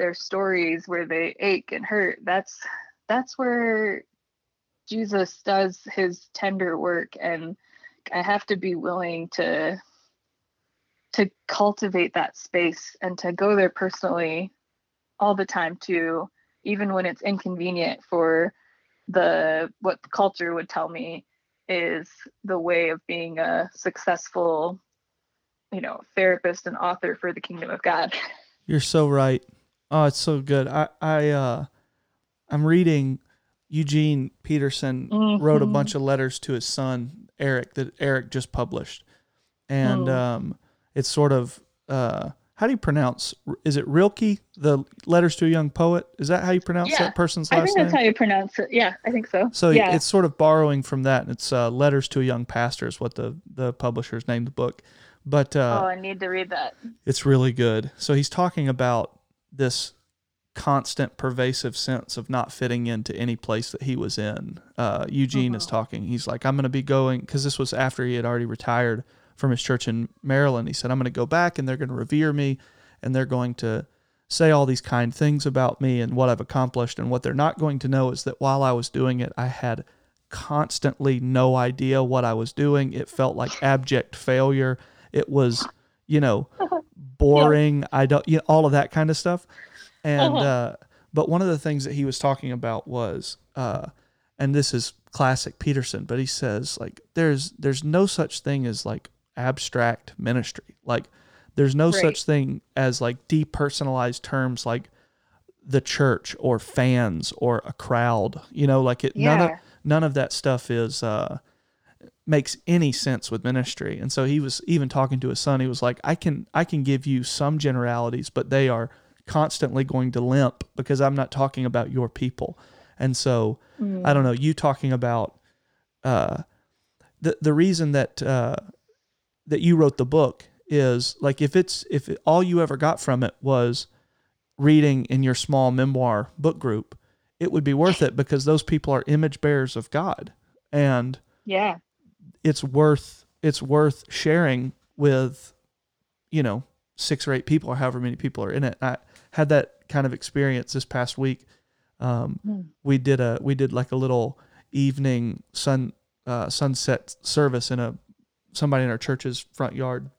their stories where they ache and hurt that's that's where jesus does his tender work and i have to be willing to to cultivate that space and to go there personally all the time too even when it's inconvenient for the what the culture would tell me is the way of being a successful you know therapist and author for the kingdom of god You're so right. Oh, it's so good. I I uh I'm reading Eugene Peterson wrote a Mhm. bunch of letters to his son Eric that Eric just published. And Mm. um it's sort of uh how do you pronounce is it Rilke the letters to a young poet is that how you pronounce Yeah, that person's last name? i think name that's how you pronounce it yeah i think so so yeah it's sort of borrowing from that and it's uh, letters to a young pastor is what the the publishers named the book but uh oh i need to read that it's really good. So he's talking about this constant, pervasive sense of not fitting into any place that he was in. Uh, Eugene is Mhm. talking. He's like, I'm going to be going, because this was after he had already retired from his church in Maryland. He said, I'm going to go back and they're going to revere me and they're going to say all these kind things about me and what I've accomplished. And what they're not going to know is that while I was doing it, I had constantly no idea what I was doing. It felt like abject failure. It was, you know, [LAUGHS] boring. I don't, you know, all of that kind of stuff. And, Uh-huh. uh, but one of the things that he was talking about was, uh, and this is classic Peterson, but he says like there's there's no such thing as like abstract ministry. Like there's no Right. such thing as like depersonalized terms like the church or fans or a crowd. You know, like it none of Yeah. none of that stuff is uh makes any sense with ministry. And so he was even talking to his son. He was like, I can I can give you some generalities, but they are constantly going to limp because I'm not talking about your people. And so Mm. I don't know, you talking about uh the the reason that uh that you wrote the book is like if it's if it, all you ever got from it was reading in your small memoir book group, it would be worth it because those people are image bearers of God. And Yeah. It's worth it's worth sharing with you know six or eight people or however many people are in it. I had that kind of experience this past week. Um, Hmm. we did a we did like a little evening sun uh, sunset service in a somebody in our church's front yard.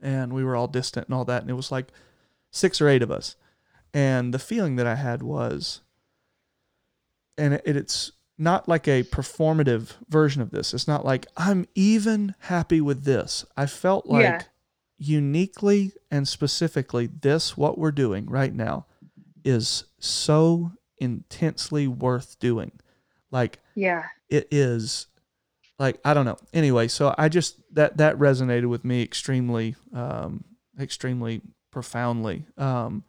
And we were all distant and all that. And it was like six or eight of us. And the feeling that i had was and it, it's not like a performative version of this. It's not like I'm even happy with this. I felt like Yeah. uniquely and specifically this what we're doing right now is so intensely worth doing. Like Yeah. it is like I don't know. Anyway, so I just that that resonated with me extremely um extremely profoundly. Um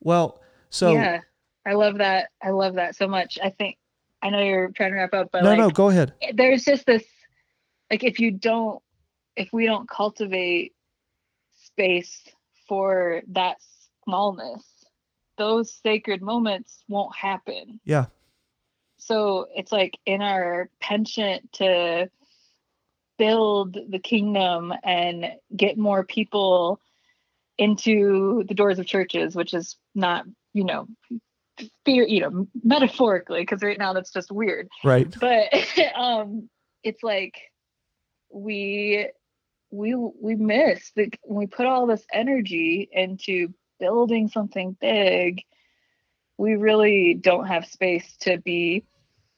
well, so yeah. I love that. I love that so much. I think I know you're trying to wrap up, but no like no, go ahead. there's just this like if you don't if we don't cultivate space for that smallness, those sacred moments won't happen. Yeah. So it's like in our penchant to build the kingdom and get more people into the doors of churches, which is not, you know, fear, you know, metaphorically, because right now that's just weird. Right. But [LAUGHS] um it's like we we we miss the when we put all this energy into building something big, we really don't have space to be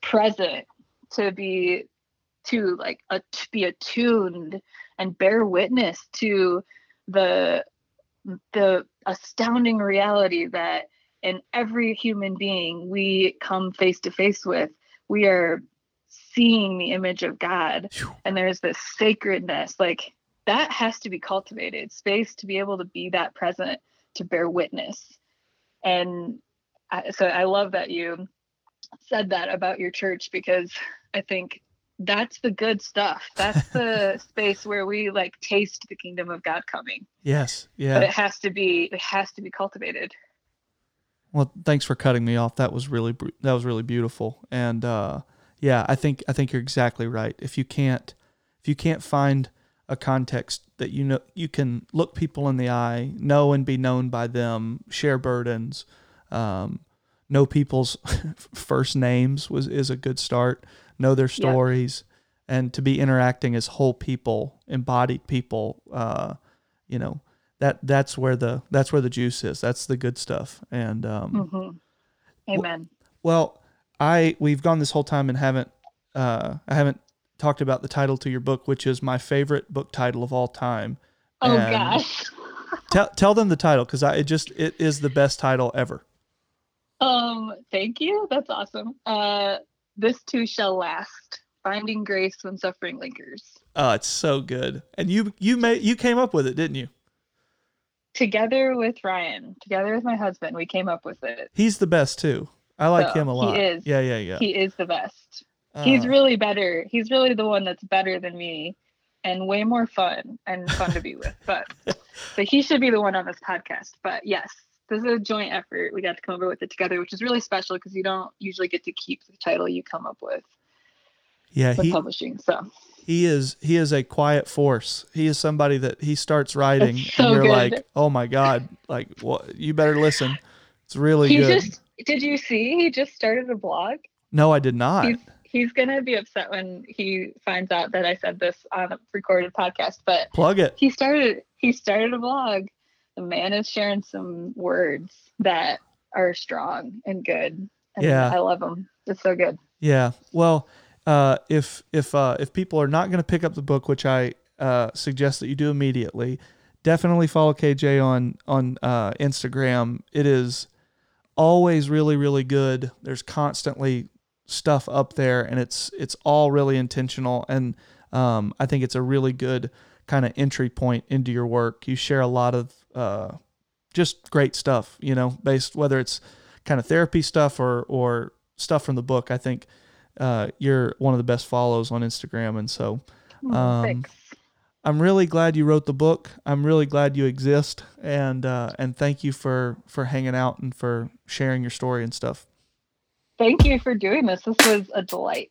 present, to be to like a, to be attuned and bear witness to the the astounding reality that in every human being we come face to face with we are seeing the image of god. And there's this sacredness like that has to be cultivated space to be able to be that present to bear witness. And I, so i love that you said that about your church because i think that's the good stuff. That's the [LAUGHS] space where we like taste the kingdom of god coming. Yes. Yeah. But it has to be it has to be cultivated Well, thanks for cutting me off. That was really that was really beautiful. And uh, yeah, I think I think you're exactly right. If you can't if you can't find a context that you know you can look people in the eye, know and be known by them, share burdens, um, know people's [LAUGHS] first names was is a good start. Know their stories, and to be interacting as whole people, embodied people. Uh, you know that that's where the that's where the juice is. That's the good stuff. And um, hmm amen well, I we've gone this whole time and haven't uh, I haven't talked about the title to your book, which is my favorite book title of all time. oh And gosh [LAUGHS] Tell tell them the title because I it just it is the best title ever. um thank you that's awesome uh this too shall last finding grace when suffering lingers Oh, it's so good. And you you made you came up with it, didn't you? Together with ryan together with my husband we came up with it He's the best too. I like So, him a lot. he is. Yeah, yeah, yeah. he is the best he's Uh, really better he's really the one that's better than me and way more fun and fun to be with [LAUGHS] but so he should be the one on this podcast but yes this is a joint effort we got to come over with it together which is really special because you don't usually get to keep the title you come up with yeah, he publishing so he is he is a quiet force. He is somebody that he starts writing so and you're good. like, "Oh my god, like what you better listen." It's really he good. just did you see he just started a blog no, I did not. he's he's gonna be upset when he finds out that i said this on a recorded podcast but Plug it. he started he started a blog the man is sharing some words that are strong and good and Yeah. i love them it's so good Yeah. Well, uh, if if uh, if people are not going to pick up the book, which I uh, suggest that you do immediately, definitely follow KJ on on uh, Instagram. It is always really really good. There's constantly stuff up there, and it's it's all really intentional. And Um, I think it's a really good kind of entry point into your work. You share a lot of uh, just great stuff, you know, based whether it's kind of therapy stuff or or stuff from the book. I think uh, you're one of the best follows on Instagram, and so Oh, um. I'm really glad you wrote the book. I'm really glad you exist, and uh, and thank you for for hanging out and for sharing your story and stuff. Thank you for doing this. This was a delight.